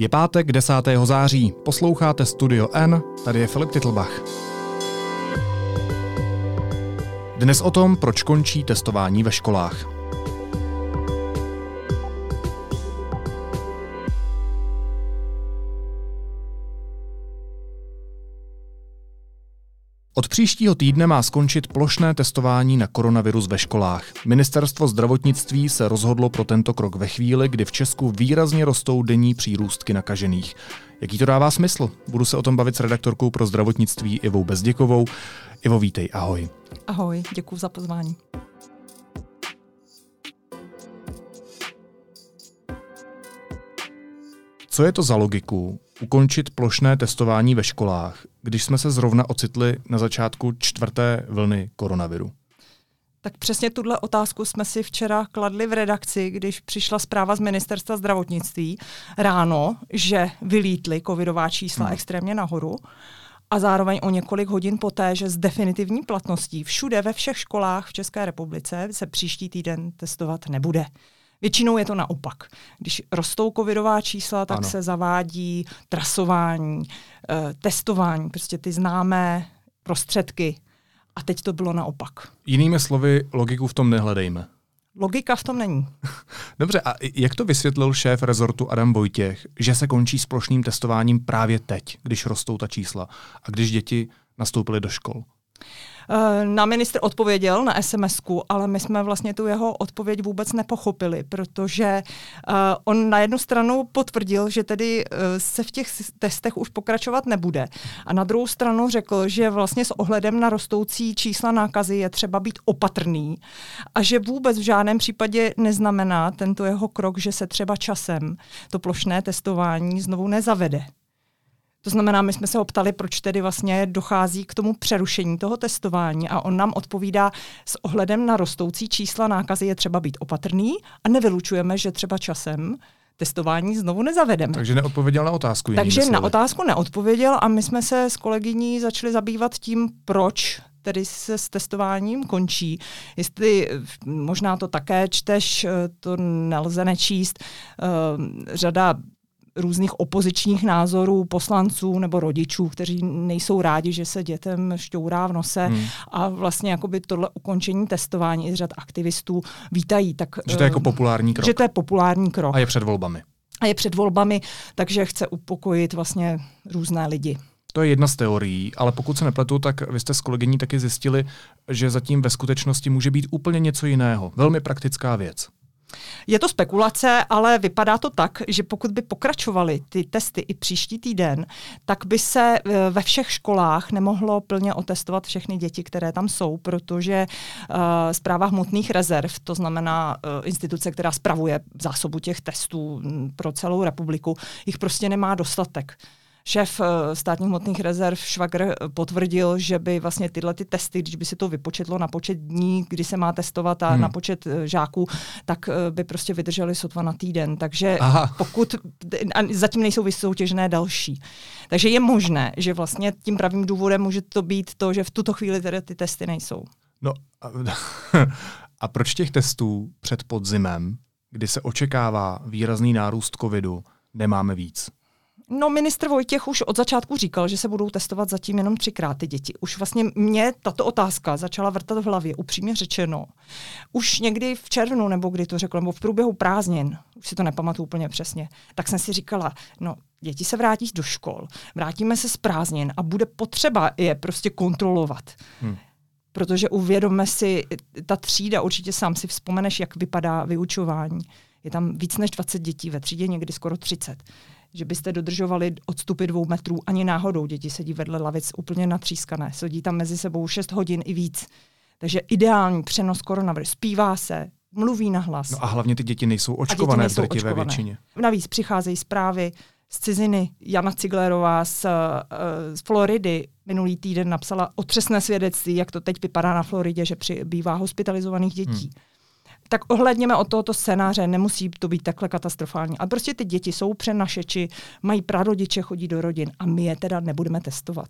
Je pátek 10. září, posloucháte Studio N, tady je Filip Titlbach. Dnes o tom, proč končí testování ve školách. Od příštího týdne má skončit plošné testování na koronavirus ve školách. Ministerstvo zdravotnictví se rozhodlo pro tento krok ve chvíli, kdy v Česku výrazně rostou denní přírůstky nakažených. Jaký to dává smysl? Budu se o tom bavit s redaktorkou pro zdravotnictví Ivou Bezděkovou. Ivo, vítej, ahoj. Ahoj, děkuji za pozvání. Co je to za logiku ukončit plošné testování ve školách, když jsme se zrovna ocitli na začátku čtvrté vlny koronaviru? Tak přesně tuhle otázku jsme si včera kladli v redakci, když přišla zpráva z ministerstva zdravotnictví ráno, že vylítly covidová čísla hmm. extrémně nahoru a zároveň o několik hodin poté, že s definitivní platností všude ve všech školách v České republice se příští týden testovat nebude. Většinou je to naopak. Když rostou covidová čísla, tak ano. se zavádí trasování, eh, testování, prostě ty známé prostředky. A teď to bylo naopak. Jinými slovy, logiku v tom nehledejme. Logika v tom není. Dobře, a jak to vysvětlil šéf rezortu Adam Vojtěch, že se končí s plošným testováním právě teď, když rostou ta čísla a když děti nastoupily do škol? Eh, na ministr odpověděl na sms ale my jsme vlastně tu jeho odpověď vůbec nepochopili, protože uh, on na jednu stranu potvrdil, že tedy uh, se v těch testech už pokračovat nebude. A na druhou stranu řekl, že vlastně s ohledem na rostoucí čísla nákazy je třeba být opatrný a že vůbec v žádném případě neznamená tento jeho krok, že se třeba časem to plošné testování znovu nezavede. To znamená, my jsme se ho ptali, proč tedy vlastně dochází k tomu přerušení toho testování a on nám odpovídá, s ohledem na rostoucí čísla nákazy je třeba být opatrný a nevylučujeme, že třeba časem testování znovu nezavedeme. Takže neodpověděl na otázku. Takže na otázku neodpověděl a my jsme se s kolegyní začali zabývat tím, proč tedy se s testováním končí. Jestli možná to také čteš, to nelze nečíst. Uh, řada různých opozičních názorů poslanců nebo rodičů, kteří nejsou rádi, že se dětem šťourá v nose hmm. a vlastně jakoby tohle ukončení testování i z řad aktivistů vítají. Tak, že to je jako populární krok. Že to je populární krok. A je před volbami. A je před volbami, takže chce upokojit vlastně různé lidi. To je jedna z teorií, ale pokud se nepletu, tak vy jste s kolegyní taky zjistili, že zatím ve skutečnosti může být úplně něco jiného. Velmi praktická věc. Je to spekulace, ale vypadá to tak, že pokud by pokračovaly ty testy i příští týden, tak by se eh, ve všech školách nemohlo plně otestovat všechny děti, které tam jsou, protože zpráva hmotných rezerv, to znamená uh, instituce, která spravuje zásobu těch testů pro celou republiku, jich prostě nemá dostatek šéf eh, státních hmotných rezerv Švagr eh, potvrdil, že by vlastně tyhle ty testy, když by se to vypočetlo na počet dní, kdy se má testovat a hmm. na počet eh, žáků, tak by prostě vydrželi sotva na týden. Takže Aha. pokud, a zatím nejsou vysoutěžené další. Takže je možné, že vlastně tím pravým důvodem může to být to, že v tuto chvíli tedy ty testy nejsou. No a, a proč těch testů před podzimem, kdy se očekává výrazný nárůst covidu, nemáme víc? No, ministr Vojtěch už od začátku říkal, že se budou testovat zatím jenom třikrát ty děti. Už vlastně mě tato otázka začala vrtat v hlavě, upřímně řečeno. Už někdy v červnu, nebo kdy to řekl, nebo v průběhu prázdnin, už si to nepamatuju úplně přesně, tak jsem si říkala, no, děti se vrátí do škol, vrátíme se z prázdnin a bude potřeba je prostě kontrolovat. Hmm protože uvědomme si, ta třída, určitě sám si vzpomeneš, jak vypadá vyučování. Je tam víc než 20 dětí ve třídě, někdy skoro 30 že byste dodržovali odstupy dvou metrů ani náhodou. Děti sedí vedle lavic úplně natřískané, sedí tam mezi sebou 6 hodin i víc. Takže ideální přenos koronaviru. Zpívá se, mluví na hlas. No a hlavně ty děti nejsou očkované v drtivé většině. Navíc přicházejí zprávy z ciziny. Jana Ciglerová z, uh, z Floridy minulý týden napsala otřesné svědectví, jak to teď vypadá na Floridě, že přibývá hospitalizovaných dětí. Hmm tak ohledněme od tohoto scénáře, nemusí to být takhle katastrofální. Ale prostě ty děti jsou přenašeči, mají prarodiče, chodí do rodin a my je teda nebudeme testovat.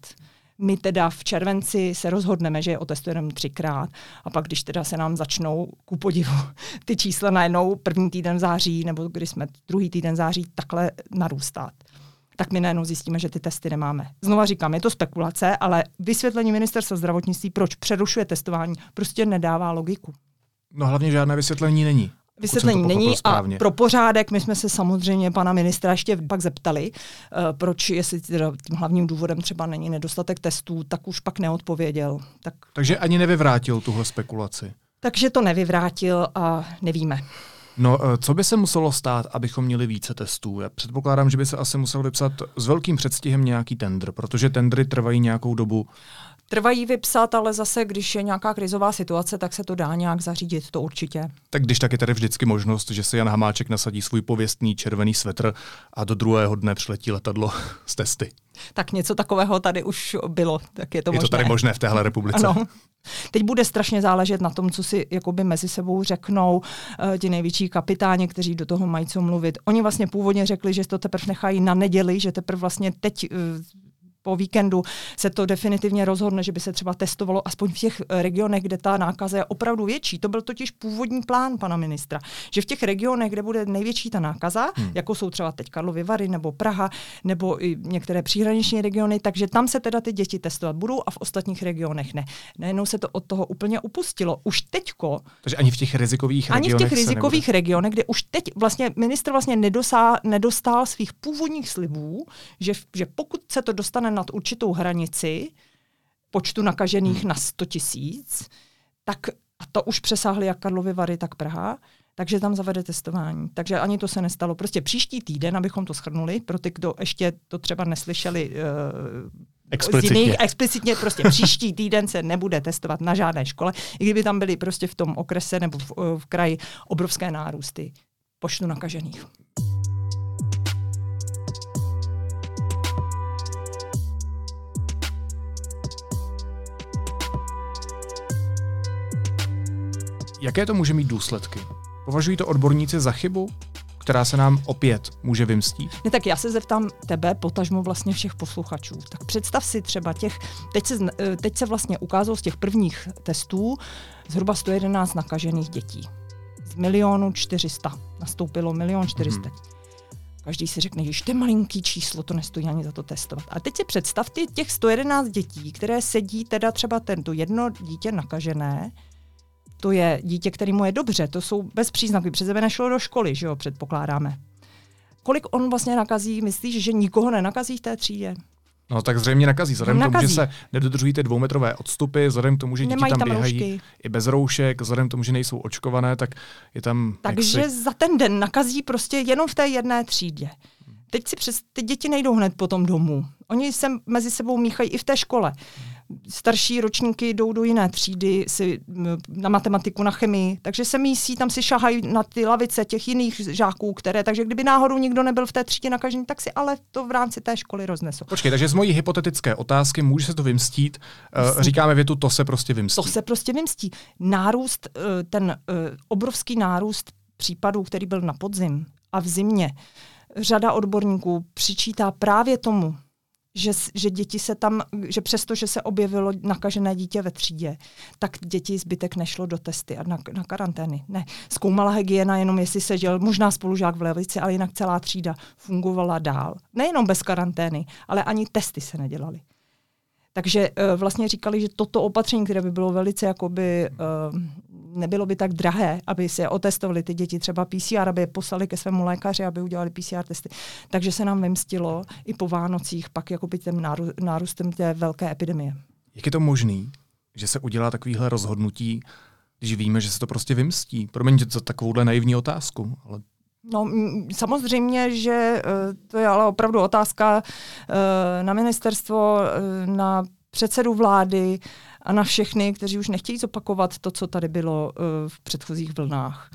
My teda v červenci se rozhodneme, že je otestujeme třikrát a pak, když teda se nám začnou ku podivu ty čísla najednou první týden září nebo když jsme druhý týden září takhle narůstat, tak my najednou zjistíme, že ty testy nemáme. Znova říkám, je to spekulace, ale vysvětlení ministerstva zdravotnictví, proč přerušuje testování, prostě nedává logiku. No hlavně žádné vysvětlení není. Vysvětlení není a pro pořádek my jsme se samozřejmě pana ministra ještě pak zeptali, uh, proč, jestli tím hlavním důvodem třeba není nedostatek testů, tak už pak neodpověděl. Tak... Takže ani nevyvrátil tuhle spekulaci. Takže to nevyvrátil a nevíme. No, eh, co by se muselo stát, abychom měli více testů? Já předpokládám, že by se asi musel vypsat s velkým předstihem nějaký tender, protože tendry trvají nějakou dobu trvají vypsat, ale zase, když je nějaká krizová situace, tak se to dá nějak zařídit, to určitě. Tak když tak je tady vždycky možnost, že si Jan Hamáček nasadí svůj pověstný červený svetr a do druhého dne přiletí letadlo z testy. Tak něco takového tady už bylo, tak je to je možné. to tady možné v téhle republice. Ano. Teď bude strašně záležet na tom, co si jakoby mezi sebou řeknou uh, ti největší kapitáni, kteří do toho mají co mluvit. Oni vlastně původně řekli, že to teprve nechají na neděli, že teprve vlastně teď uh, po víkendu se to definitivně rozhodne, že by se třeba testovalo aspoň v těch regionech, kde ta nákaza je opravdu větší. To byl totiž původní plán pana ministra, že v těch regionech, kde bude největší ta nákaza, hmm. jako jsou třeba teď Karlovy Vary nebo Praha nebo i některé příhraniční regiony, takže tam se teda ty děti testovat budou a v ostatních regionech ne. Najednou se to od toho úplně upustilo. Už teďko. Takže ani v těch rizikových regionech. Ani v těch rizikových regionech, kde už teď vlastně ministr vlastně nedosá, nedostal svých původních slibů, že, že pokud se to dostane nad určitou hranici počtu nakažených hmm. na 100 tisíc, tak a to už přesáhly jak Karlovy Vary, tak Praha, takže tam zavede testování. Takže ani to se nestalo. Prostě příští týden, abychom to schrnuli, pro ty, kdo ještě to třeba neslyšeli uh, explicitně. Jiných, explicitně prostě příští týden se nebude testovat na žádné škole, i kdyby tam byly prostě v tom okrese nebo v, v kraji obrovské nárůsty počtu nakažených. Jaké to může mít důsledky? Považují to odborníci za chybu, která se nám opět může vymstít? Ne, tak já se zeptám tebe, potažmo vlastně všech posluchačů. Tak představ si třeba těch, teď se, eh, teď se vlastně ukázalo z těch prvních testů zhruba 111 nakažených dětí. Z milionu 400. Nastoupilo milion 400. Hmm. Každý si řekne, že to je malinký číslo, to nestojí ani za to testovat. A teď si představ ty těch 111 dětí, které sedí teda třeba tento jedno dítě nakažené, to je dítě, kterému je dobře, to jsou bez příznaků, přece by nešlo do školy, že jo, předpokládáme. Kolik on vlastně nakazí, myslíš, že nikoho nenakazí v té třídě? No tak zřejmě nakazí. Vzhledem k tomu, že se nedodržují ty dvoumetrové odstupy, vzhledem k tomu, že děti tam, tam běhají roušky. i bez roušek, vzhledem k tomu, že nejsou očkované, tak je tam... Takže jaksi... za ten den nakazí prostě jenom v té jedné třídě. Teď si přes ty děti nejdou hned potom domů. Oni se mezi sebou míchají i v té škole starší ročníky jdou do jiné třídy si, na matematiku, na chemii, takže se mísí, tam si šahají na ty lavice těch jiných žáků, které, takže kdyby náhodou nikdo nebyl v té třídě nakažený, tak si ale to v rámci té školy roznesou. Počkej, takže z mojí hypotetické otázky může se to vymstít. Uh, říkáme větu, to se prostě vymstí. To se prostě vymstí. Nárůst, uh, ten uh, obrovský nárůst případů, který byl na podzim a v zimě, řada odborníků přičítá právě tomu, že, že děti se tam, že přesto, že se objevilo nakažené dítě ve třídě, tak děti zbytek nešlo do testy a na, na karantény. Ne, zkoumala hygiena jenom, jestli se žil možná spolužák v levici, ale jinak celá třída fungovala dál. Nejenom bez karantény, ale ani testy se nedělaly. Takže uh, vlastně říkali, že toto opatření, které by bylo velice jakoby uh, nebylo by tak drahé, aby se otestovali ty děti, třeba PCR, aby je poslali ke svému lékaři, aby udělali PCR testy. Takže se nám vymstilo i po Vánocích pak jakoby tím nárůstem té velké epidemie. Jak je to možný, že se udělá takovýhle rozhodnutí, když víme, že se to prostě vymstí? Promiňte to takovouhle naivní otázku, ale No, samozřejmě, že e, to je ale opravdu otázka e, na ministerstvo, e, na předsedu vlády, a na všechny, kteří už nechtějí zopakovat to, co tady bylo uh, v předchozích vlnách.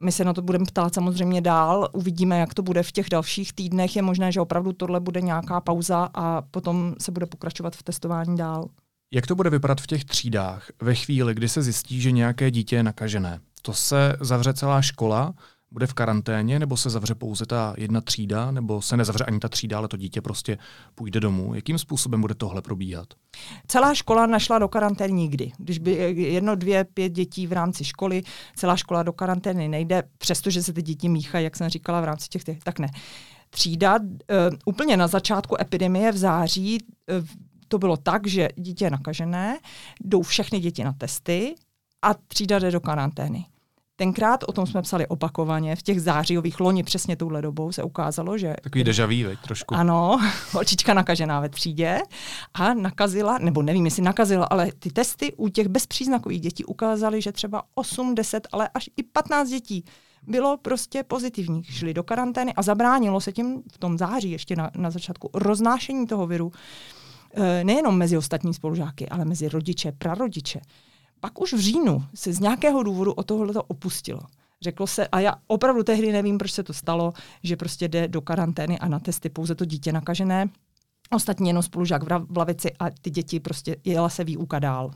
My se na to budeme ptát samozřejmě dál, uvidíme, jak to bude v těch dalších týdnech. Je možné, že opravdu tohle bude nějaká pauza a potom se bude pokračovat v testování dál. Jak to bude vypadat v těch třídách ve chvíli, kdy se zjistí, že nějaké dítě je nakažené? To se zavře celá škola? Bude v karanténě, nebo se zavře pouze ta jedna třída, nebo se nezavře ani ta třída, ale to dítě prostě půjde domů? Jakým způsobem bude tohle probíhat? Celá škola našla do karantény nikdy. Když by jedno, dvě, pět dětí v rámci školy, celá škola do karantény nejde, přestože se ty děti míchají, jak jsem říkala, v rámci těch, tak ne. Třída uh, úplně na začátku epidemie v září uh, to bylo tak, že dítě je nakažené, jdou všechny děti na testy a třída jde do karantény. Tenkrát o tom jsme psali opakovaně, v těch zářijových loni přesně touhle dobou se ukázalo, že... Takový dejaví, veď, trošku. Ano, holčička nakažená ve třídě a nakazila, nebo nevím, jestli nakazila, ale ty testy u těch bezpříznakových dětí ukázaly, že třeba 8, 10, ale až i 15 dětí bylo prostě pozitivních. Šli do karantény a zabránilo se tím v tom září ještě na, na začátku roznášení toho viru eh, nejenom mezi ostatní spolužáky, ale mezi rodiče, prarodiče. Pak už v říjnu se z nějakého důvodu o tohle opustilo. Řeklo se, a já opravdu tehdy nevím, proč se to stalo, že prostě jde do karantény a na testy pouze to dítě nakažené, ostatní jenom spolužák v lavici a ty děti prostě jela se výuka dál.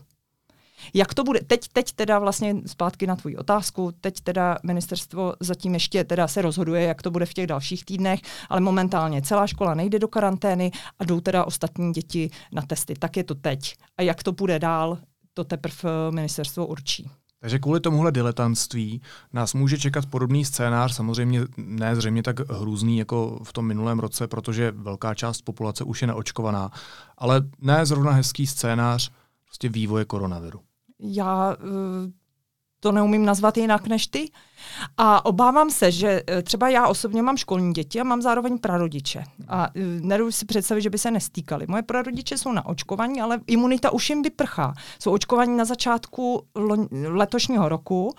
Jak to bude? Teď, teď teda vlastně zpátky na tvoji otázku, teď teda ministerstvo zatím ještě teda se rozhoduje, jak to bude v těch dalších týdnech, ale momentálně celá škola nejde do karantény a jdou teda ostatní děti na testy. Tak je to teď. A jak to bude dál, to teprve eh, ministerstvo určí. Takže kvůli tomuhle diletantství nás může čekat podobný scénář, samozřejmě ne zřejmě tak hrůzný jako v tom minulém roce, protože velká část populace už je neočkovaná, ale ne zrovna hezký scénář prostě vývoje koronaviru. Já eh, to neumím nazvat jinak než ty. A obávám se, že e, třeba já osobně mám školní děti a mám zároveň prarodiče. A e, nedovedu si představit, že by se nestýkali. Moje prarodiče jsou na očkování, ale imunita už jim vyprchá. Jsou očkovaní na začátku letošního roku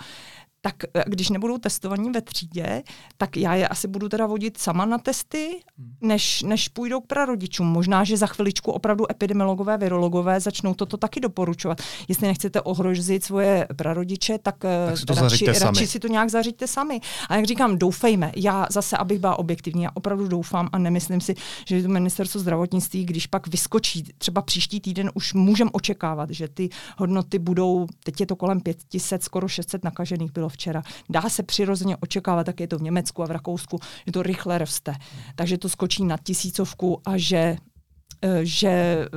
tak eh, když nebudou testovaní ve třídě, tak já je asi budu teda vodit sama na testy, hmm. než, než půjdou k prarodičům. Možná, že za chviličku opravdu epidemiologové, virologové začnou toto taky doporučovat. Jestli nechcete ohrožit svoje prarodiče, tak, eh, tak si to radši, radši si to nějak zařiďte sami. A jak říkám, doufejme. Já zase, abych byla objektivní, já opravdu doufám a nemyslím si, že to ministerstvo zdravotnictví, když pak vyskočí, třeba příští týden už můžeme očekávat, že ty hodnoty budou, teď je to kolem 500, skoro 600 nakažených bylo včera. Dá se přirozeně očekávat, tak je to v Německu a v Rakousku, že to rychle roste. Takže to skočí na tisícovku a že eh, že eh,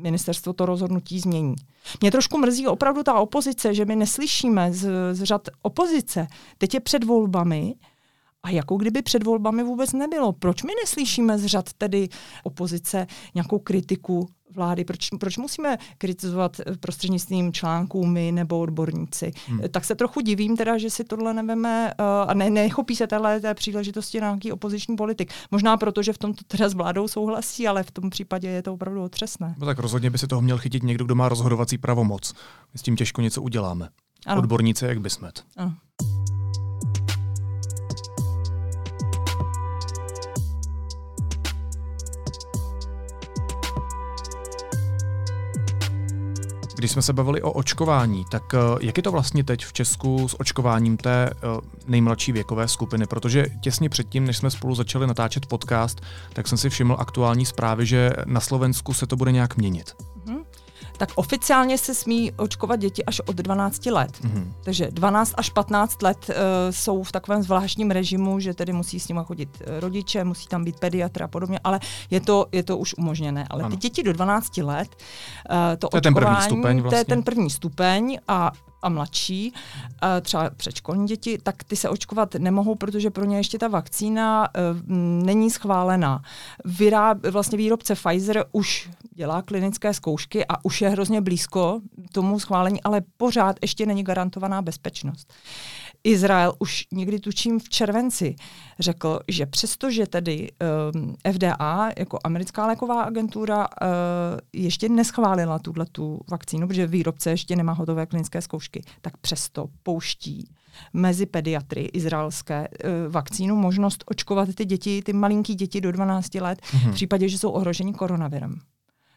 ministerstvo to rozhodnutí změní. Mě trošku mrzí opravdu ta opozice, že my neslyšíme z, z řad opozice. Teď je před volbami a jako kdyby před volbami vůbec nebylo. Proč my neslyšíme z řad tedy opozice nějakou kritiku vlády, proč, proč musíme kritizovat eh, prostřednictvím článků my nebo odborníci. Hmm. Tak se trochu divím teda, že si tohle neveme uh, a ne, nechopí se téhle té příležitosti na nějaký opoziční politik. Možná proto, že v tomto teda s vládou souhlasí, ale v tom případě je to opravdu otřesné. No tak rozhodně by se toho měl chytit někdo, kdo má rozhodovací pravomoc. My s tím těžko něco uděláme. Ano. Odborníci jak bysmet. Ano. Když jsme se bavili o očkování, tak eh, jak je to vlastně teď v Česku s očkováním té eh, nejmladší věkové skupiny? Protože těsně předtím, než jsme spolu začali natáčet podcast, tak jsem si všiml aktuální zprávy, že na Slovensku se to bude nějak měnit. Tak oficiálně se smí očkovat děti až od 12 let. Mm-hmm. Takže 12 až 15 let uh, jsou v takovém zvláštním režimu, že tedy musí s nimi chodit eh, rodiče, musí tam být pediatr a podobně, ale je to, je to už umožněné. Ale ano. ty děti do 12 let, uh, to, to očkování, je ten první stupeň vlastně. to je ten první stupeň a a mladší, třeba předškolní děti, tak ty se očkovat nemohou, protože pro ně ještě ta vakcína není schválená. Vyráb, vlastně výrobce Pfizer už dělá klinické zkoušky a už je hrozně blízko tomu schválení, ale pořád ještě není garantovaná bezpečnost. Izrael už někdy tučím v červenci řekl, že přestože tedy um, FDA jako americká léková agentura uh, ještě neschválila tuhle tu vakcínu, protože výrobce ještě nemá hotové klinické zkoušky, tak přesto pouští mezi pediatry izraelské uh, vakcínu možnost očkovat ty děti, ty malinký děti do 12 let mm-hmm. v případě, že jsou ohroženi koronavirem.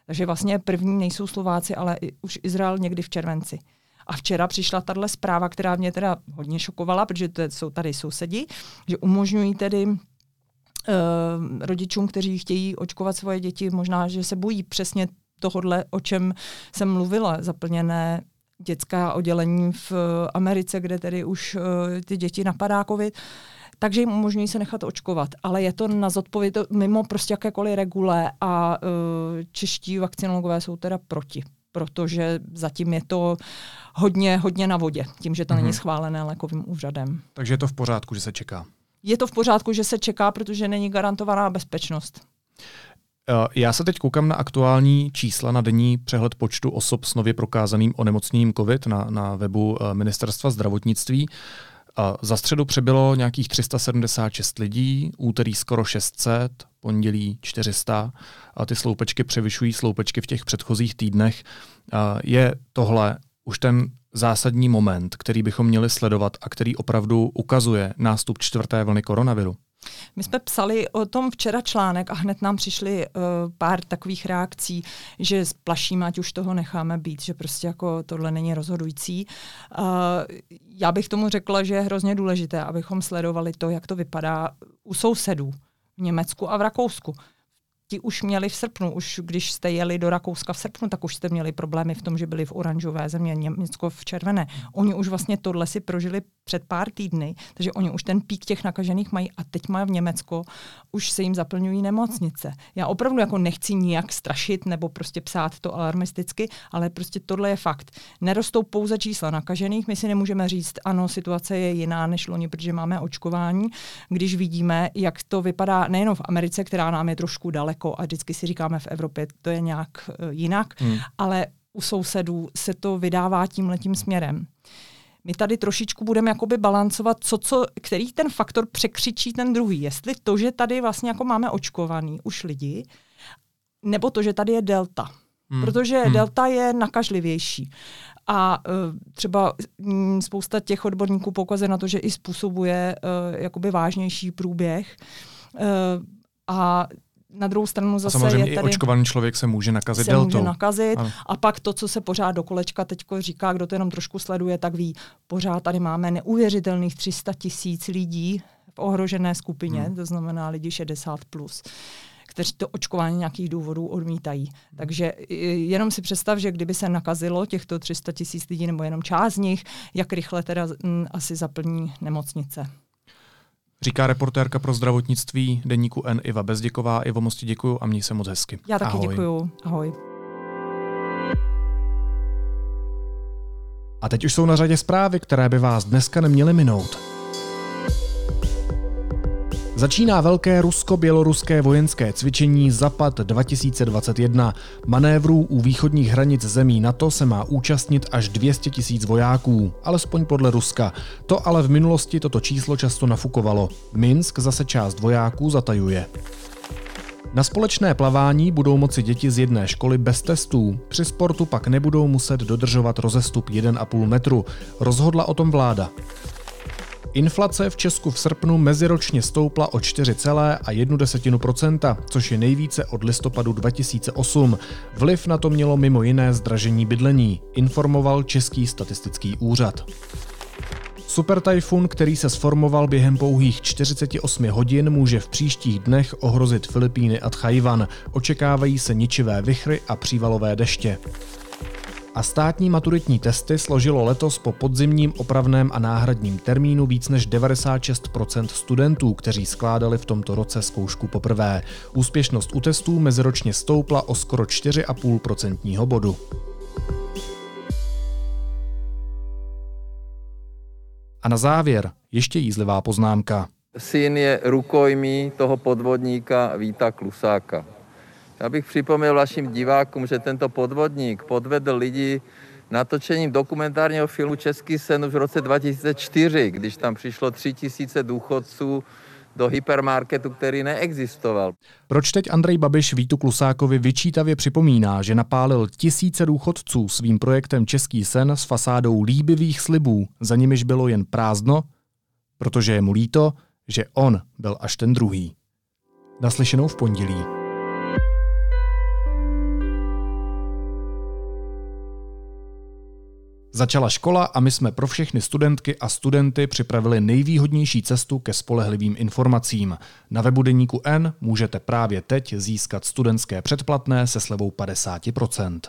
Takže vlastně první nejsou Slováci, ale i, už Izrael někdy v červenci. A včera přišla tahle zpráva, která mě teda hodně šokovala, protože to jsou tady sousedi, že umožňují tedy uh, rodičům, kteří chtějí očkovat svoje děti, možná, že se bojí přesně tohodle, o čem jsem mluvila, zaplněné dětská oddělení v Americe, kde tedy už uh, ty děti napadá covid, takže jim umožňují se nechat očkovat. Ale je to na zodpověď mimo prostě jakékoliv regule a uh, čeští vakcinologové jsou teda proti protože zatím je to hodně, hodně na vodě, tím, že to mm-hmm. není mhm. schválené lékovým úřadem. Takže je to v pořádku, že se čeká? Je to v pořádku, že se čeká, protože není garantovaná bezpečnost. Eh, já se teď koukám na aktuální čísla na denní přehled počtu osob s nově prokázaným onemocněním COVID na, na webu eh, Ministerstva zdravotnictví. Za středu přebylo nějakých 376 lidí, úterý skoro 600, pondělí 400 a ty sloupečky převyšují sloupečky v těch předchozích týdnech. Je tohle už ten zásadní moment, který bychom měli sledovat a který opravdu ukazuje nástup čtvrté vlny koronaviru? My jsme psali o tom včera článek a hned nám přišly uh, pár takových reakcí, že splašíme, ať už toho necháme být, že prostě jako tohle není rozhodující. Uh, já bych tomu řekla, že je hrozně důležité, abychom sledovali to, jak to vypadá u sousedů v Německu a v Rakousku ti už měli v srpnu, už když jste jeli do Rakouska v srpnu, tak už jste měli problémy v tom, že byli v oranžové země, Německo v červené. Oni už vlastně tohle si prožili před pár týdny, takže oni už ten pík těch nakažených mají a teď mají v Německo, už se jim zaplňují nemocnice. Já opravdu jako nechci nijak strašit nebo prostě psát to alarmisticky, ale prostě tohle je fakt. Nerostou pouze čísla nakažených, my si nemůžeme říct, ano, situace je jiná než loni, protože máme očkování, když vidíme, jak to vypadá nejenom v Americe, která nám je trošku daleko a vždycky si říkáme v Evropě, to je nějak uh, jinak, hmm. ale u sousedů se to vydává tím letím směrem my tady trošičku budeme jakoby balancovat, co, co, který ten faktor překřičí ten druhý. Jestli to, že tady vlastně jako máme očkovaný už lidi, nebo to, že tady je delta. Hmm. Protože hmm. delta je nakažlivější. A uh, třeba m, spousta těch odborníků poukazuje na to, že i způsobuje uh, jakoby vážnější průběh. Uh, a na druhou stranu zase a samozřejmě je tady, i očkovaný člověk se může nakazit se deltou. může nakazit ano. a pak to, co se pořád do kolečka teď říká, kdo to jenom trošku sleduje, tak ví, pořád tady máme neuvěřitelných 300 tisíc lidí v ohrožené skupině, hmm. to znamená lidi 60+. Plus kteří to očkování nějakých důvodů odmítají. Hmm. Takže jenom si představ, že kdyby se nakazilo těchto 300 tisíc lidí, nebo jenom část z nich, jak rychle teda m, asi zaplní nemocnice. Říká reportérka pro zdravotnictví deníku N Iva Bezděková. Ivo, moc děkuju a měj se moc hezky. Já taky Ahoj. děkuju. Ahoj. A teď už jsou na řadě zprávy, které by vás dneska neměly minout. Začíná velké rusko-běloruské vojenské cvičení Zapad 2021. Manévrů u východních hranic zemí NATO se má účastnit až 200 tisíc vojáků, alespoň podle Ruska. To ale v minulosti toto číslo často nafukovalo. Minsk zase část vojáků zatajuje. Na společné plavání budou moci děti z jedné školy bez testů. Při sportu pak nebudou muset dodržovat rozestup 1,5 metru. Rozhodla o tom vláda. Inflace v Česku v srpnu meziročně stoupla o 4,1%, což je nejvíce od listopadu 2008. Vliv na to mělo mimo jiné zdražení bydlení, informoval Český statistický úřad. Supertajfun, který se sformoval během pouhých 48 hodin, může v příštích dnech ohrozit Filipíny a Tchajvan. Očekávají se ničivé vychry a přívalové deště a státní maturitní testy složilo letos po podzimním opravném a náhradním termínu víc než 96% studentů, kteří skládali v tomto roce zkoušku poprvé. Úspěšnost u testů meziročně stoupla o skoro 4,5% bodu. A na závěr ještě jízlivá poznámka. Syn je rukojmí toho podvodníka Víta Klusáka. Já bych připomněl vašim divákům, že tento podvodník podvedl lidi natočením dokumentárního filmu Český sen už v roce 2004, když tam přišlo tři tisíce důchodců do hypermarketu, který neexistoval. Proč teď Andrej Babiš Vítu Klusákovi vyčítavě připomíná, že napálil tisíce důchodců svým projektem Český sen s fasádou líbivých slibů, za nimiž bylo jen prázdno? Protože je mu líto, že on byl až ten druhý. Naslyšenou v pondělí. Začala škola a my jsme pro všechny studentky a studenty připravili nejvýhodnější cestu ke spolehlivým informacím. Na webu Deníku N můžete právě teď získat studentské předplatné se slevou 50%.